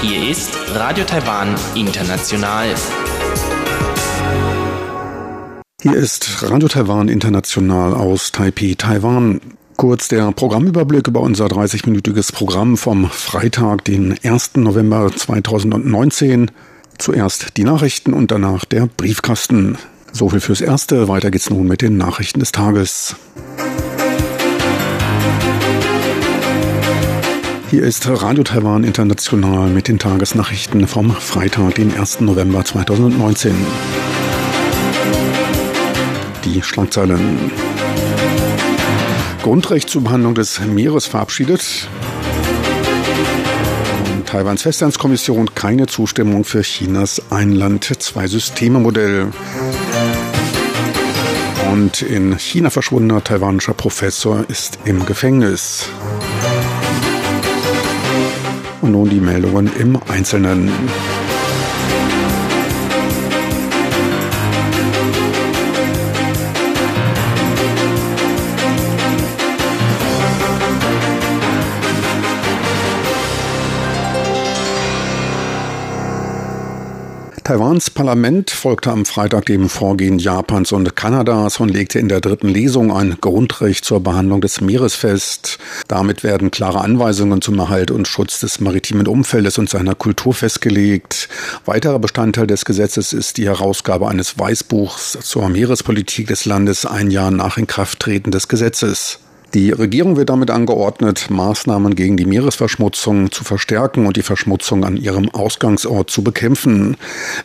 Hier ist Radio Taiwan International. Hier ist Radio Taiwan International aus Taipei, Taiwan. Kurz der Programmüberblick über unser 30-minütiges Programm vom Freitag, den 1. November 2019. Zuerst die Nachrichten und danach der Briefkasten. So viel fürs Erste. Weiter geht's nun mit den Nachrichten des Tages. Hier ist Radio Taiwan International mit den Tagesnachrichten vom Freitag, den 1. November 2019. Die Schlagzeilen. Grundrecht zur Behandlung des Meeres verabschiedet. Taiwans Festlandskommission keine Zustimmung für Chinas Einland-Zwei-Systeme-Modell. Und in China verschwundener taiwanischer Professor ist im Gefängnis. Und nun die Meldungen im Einzelnen. Taiwans Parlament folgte am Freitag dem Vorgehen Japans und Kanadas und legte in der dritten Lesung ein Grundrecht zur Behandlung des Meeres fest. Damit werden klare Anweisungen zum Erhalt und Schutz des maritimen Umfeldes und seiner Kultur festgelegt. Weiterer Bestandteil des Gesetzes ist die Herausgabe eines Weißbuchs zur Meerespolitik des Landes ein Jahr nach Inkrafttreten des Gesetzes. Die Regierung wird damit angeordnet, Maßnahmen gegen die Meeresverschmutzung zu verstärken und die Verschmutzung an ihrem Ausgangsort zu bekämpfen.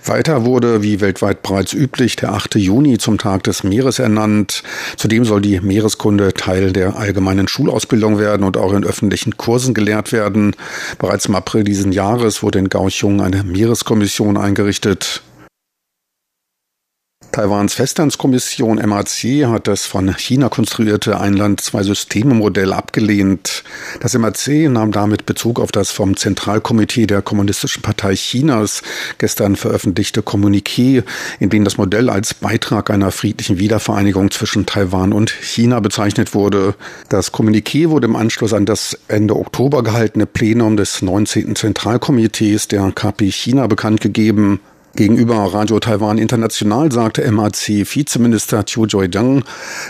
Weiter wurde, wie weltweit bereits üblich, der 8. Juni zum Tag des Meeres ernannt. Zudem soll die Meereskunde Teil der allgemeinen Schulausbildung werden und auch in öffentlichen Kursen gelehrt werden. Bereits im April diesen Jahres wurde in Gauchung eine Meereskommission eingerichtet. Taiwans Festlandskommission MAC hat das von China konstruierte Einland-Zwei-Systeme-Modell abgelehnt. Das MAC nahm damit Bezug auf das vom Zentralkomitee der Kommunistischen Partei Chinas gestern veröffentlichte Kommuniqué, in dem das Modell als Beitrag einer friedlichen Wiedervereinigung zwischen Taiwan und China bezeichnet wurde. Das Kommuniqué wurde im Anschluss an das Ende Oktober gehaltene Plenum des 19. Zentralkomitees der KP China bekannt gegeben. Gegenüber Radio Taiwan International sagte MAC-Vizeminister Chiu Joy-Dang,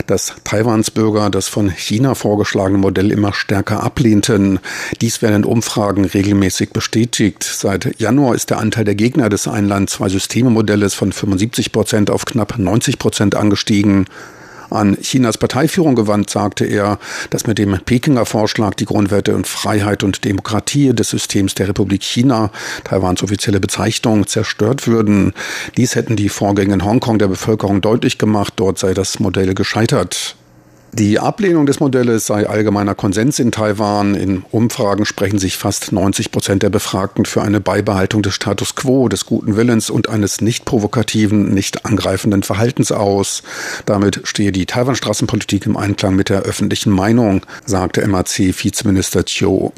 dass Taiwans Bürger das von China vorgeschlagene Modell immer stärker ablehnten. Dies werden Umfragen regelmäßig bestätigt. Seit Januar ist der Anteil der Gegner des Einland-Zwei-Systeme-Modells von 75 Prozent auf knapp 90 Prozent angestiegen. An Chinas Parteiführung gewandt sagte er, dass mit dem Pekinger Vorschlag die Grundwerte und Freiheit und Demokratie des Systems der Republik China, Taiwans offizielle Bezeichnung, zerstört würden. Dies hätten die Vorgänge in Hongkong der Bevölkerung deutlich gemacht, dort sei das Modell gescheitert. Die Ablehnung des Modells sei allgemeiner Konsens in Taiwan. In Umfragen sprechen sich fast 90 Prozent der Befragten für eine Beibehaltung des Status quo, des guten Willens und eines nicht provokativen, nicht angreifenden Verhaltens aus. Damit stehe die Taiwan-Straßenpolitik im Einklang mit der öffentlichen Meinung, sagte MAC-Vizeminister Chiu.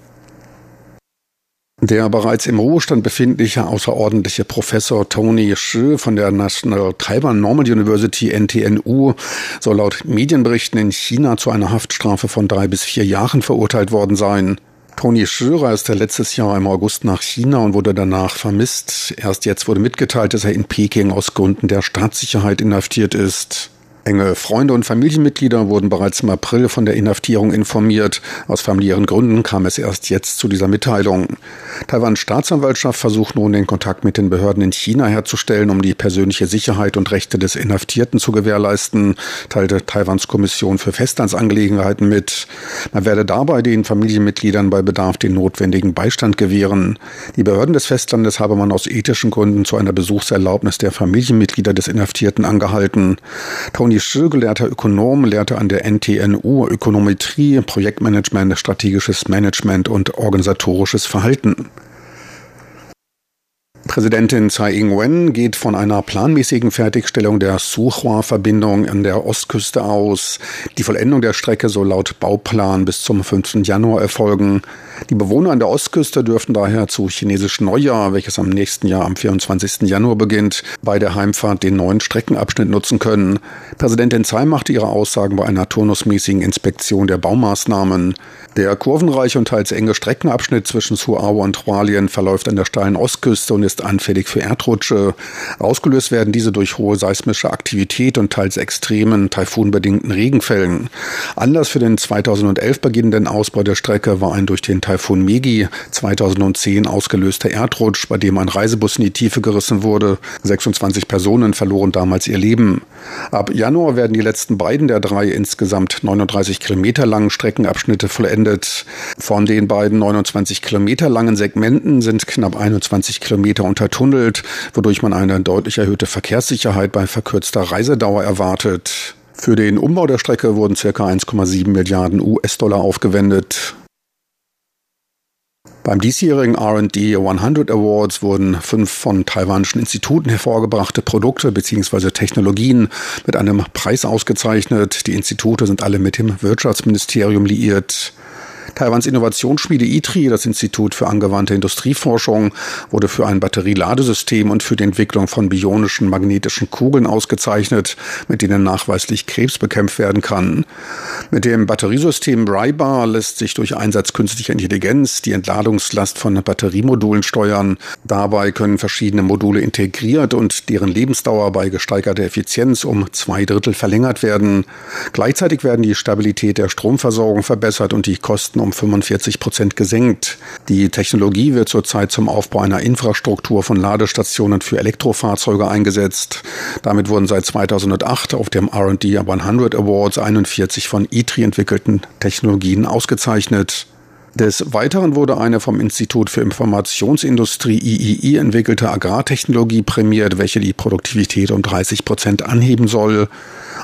Der bereits im Ruhestand befindliche außerordentliche Professor Tony Shi von der National Taiwan Normal University NTNU soll laut Medienberichten in China zu einer Haftstrafe von drei bis vier Jahren verurteilt worden sein. Tony Shi reiste letztes Jahr im August nach China und wurde danach vermisst. Erst jetzt wurde mitgeteilt, dass er in Peking aus Gründen der Staatssicherheit inhaftiert ist. Enge Freunde und Familienmitglieder wurden bereits im April von der Inhaftierung informiert. Aus familiären Gründen kam es erst jetzt zu dieser Mitteilung. Taiwans Staatsanwaltschaft versucht nun den Kontakt mit den Behörden in China herzustellen, um die persönliche Sicherheit und Rechte des Inhaftierten zu gewährleisten, teilte Taiwans Kommission für Festlandsangelegenheiten mit. Man werde dabei den Familienmitgliedern bei Bedarf den notwendigen Beistand gewähren. Die Behörden des Festlandes habe man aus ethischen Gründen zu einer Besuchserlaubnis der Familienmitglieder des Inhaftierten angehalten. Toni Schö, gelehrter Ökonom, lehrte an der NTNU Ökonometrie, Projektmanagement, strategisches Management und organisatorisches Verhalten. Präsidentin Tsai Ing-wen geht von einer planmäßigen Fertigstellung der Suhua-Verbindung an der Ostküste aus. Die Vollendung der Strecke soll laut Bauplan bis zum 5. Januar erfolgen. Die Bewohner an der Ostküste dürften daher zu chinesischen Neujahr, welches am nächsten Jahr am 24. Januar beginnt, bei der Heimfahrt den neuen Streckenabschnitt nutzen können. Präsidentin Tsai machte ihre Aussagen bei einer turnusmäßigen Inspektion der Baumaßnahmen. Der kurvenreiche und teils enge Streckenabschnitt zwischen Suao und Hualien verläuft an der steilen Ostküste und ist anfällig für Erdrutsche. Ausgelöst werden diese durch hohe seismische Aktivität und teils extremen taifunbedingten Regenfällen. Anlass für den 2011 beginnenden Ausbau der Strecke war ein durch den Taifun Megi 2010 ausgelöster Erdrutsch, bei dem ein Reisebus in die Tiefe gerissen wurde. 26 Personen verloren damals ihr Leben. Ab Januar werden die letzten beiden der drei insgesamt 39 Kilometer langen Streckenabschnitte vollendet. Von den beiden 29 Kilometer langen Segmenten sind knapp 21 Kilometer untertunnelt, wodurch man eine deutlich erhöhte Verkehrssicherheit bei verkürzter Reisedauer erwartet. Für den Umbau der Strecke wurden ca. 1,7 Milliarden US-Dollar aufgewendet. Beim diesjährigen RD 100 Awards wurden fünf von taiwanischen Instituten hervorgebrachte Produkte bzw. Technologien mit einem Preis ausgezeichnet. Die Institute sind alle mit dem Wirtschaftsministerium liiert. Taiwans Innovationsschmiede ITRI, das Institut für angewandte Industrieforschung, wurde für ein Batterieladesystem und für die Entwicklung von bionischen magnetischen Kugeln ausgezeichnet, mit denen nachweislich Krebs bekämpft werden kann. Mit dem Batteriesystem Rybar lässt sich durch Einsatz künstlicher Intelligenz die Entladungslast von Batteriemodulen steuern. Dabei können verschiedene Module integriert und deren Lebensdauer bei gesteigerter Effizienz um zwei Drittel verlängert werden. Gleichzeitig werden die Stabilität der Stromversorgung verbessert und die Kosten um 45 Prozent gesenkt. Die Technologie wird zurzeit zum Aufbau einer Infrastruktur von Ladestationen für Elektrofahrzeuge eingesetzt. Damit wurden seit 2008 auf dem R&D 100 Awards 41 von ITRI entwickelten Technologien ausgezeichnet. Des Weiteren wurde eine vom Institut für Informationsindustrie III entwickelte Agrartechnologie prämiert, welche die Produktivität um 30 Prozent anheben soll.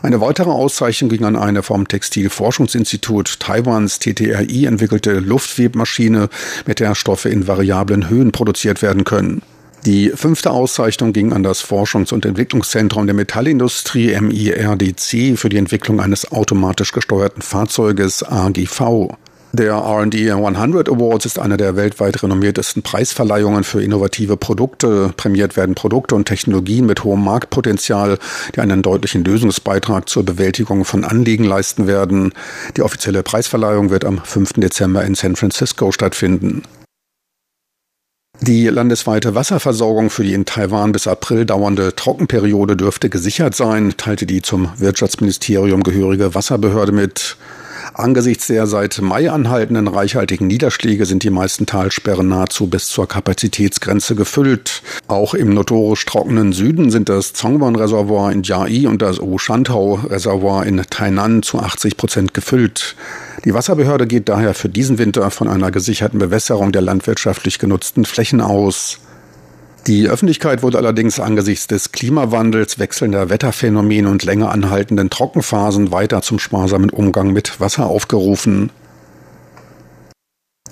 Eine weitere Auszeichnung ging an eine vom Textilforschungsinstitut Taiwans TTRI entwickelte Luftwebmaschine, mit der Stoffe in variablen Höhen produziert werden können. Die fünfte Auszeichnung ging an das Forschungs- und Entwicklungszentrum der Metallindustrie MIRDC für die Entwicklung eines automatisch gesteuerten Fahrzeuges AGV. Der R&D 100 Awards ist eine der weltweit renommiertesten Preisverleihungen für innovative Produkte. Prämiert werden Produkte und Technologien mit hohem Marktpotenzial, die einen deutlichen Lösungsbeitrag zur Bewältigung von Anliegen leisten werden. Die offizielle Preisverleihung wird am 5. Dezember in San Francisco stattfinden. Die landesweite Wasserversorgung für die in Taiwan bis April dauernde Trockenperiode dürfte gesichert sein, teilte die zum Wirtschaftsministerium gehörige Wasserbehörde mit. Angesichts der seit Mai anhaltenden reichhaltigen Niederschläge sind die meisten Talsperren nahezu bis zur Kapazitätsgrenze gefüllt. Auch im notorisch trockenen Süden sind das Zongwan-Reservoir in Jiai und das Oshantau-Reservoir in Tainan zu 80 Prozent gefüllt. Die Wasserbehörde geht daher für diesen Winter von einer gesicherten Bewässerung der landwirtschaftlich genutzten Flächen aus. Die Öffentlichkeit wurde allerdings angesichts des Klimawandels, wechselnder Wetterphänomene und länger anhaltenden Trockenphasen weiter zum sparsamen Umgang mit Wasser aufgerufen.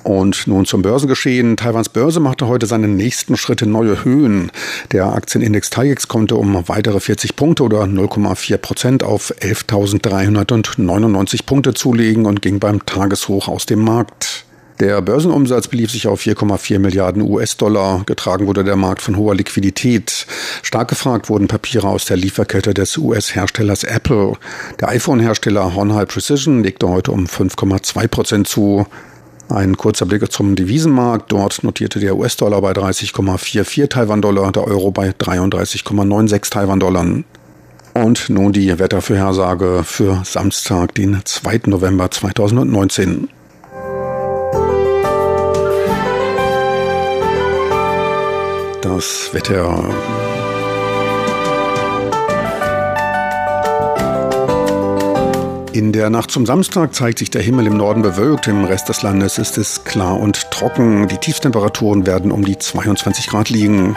Und nun zum Börsengeschehen. Taiwans Börse machte heute seine nächsten Schritte neue Höhen. Der Aktienindex TAIEX konnte um weitere 40 Punkte oder 0,4 Prozent auf 11.399 Punkte zulegen und ging beim Tageshoch aus dem Markt. Der Börsenumsatz belief sich auf 4,4 Milliarden US-Dollar. Getragen wurde der Markt von hoher Liquidität. Stark gefragt wurden Papiere aus der Lieferkette des US-Herstellers Apple. Der iPhone-Hersteller Honhai Precision legte heute um 5,2 Prozent zu. Ein kurzer Blick zum Devisenmarkt. Dort notierte der US-Dollar bei 30,44 Taiwan-Dollar, der Euro bei 33,96 Taiwan-Dollar. Und nun die Wettervorhersage für Samstag, den 2. November 2019. das Wetter. In der Nacht zum Samstag zeigt sich der Himmel im Norden bewölkt, im Rest des Landes ist es klar und trocken. Die Tiefstemperaturen werden um die 22 Grad liegen.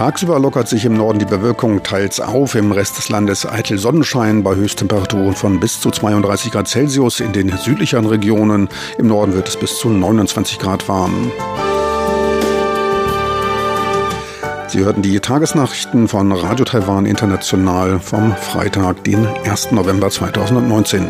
Tagsüber lockert sich im Norden die Bewölkung teils auf, im Rest des Landes eitel Sonnenschein bei Höchsttemperaturen von bis zu 32 Grad Celsius in den südlicheren Regionen. Im Norden wird es bis zu 29 Grad warm. Sie hörten die Tagesnachrichten von Radio Taiwan International vom Freitag, den 1. November 2019.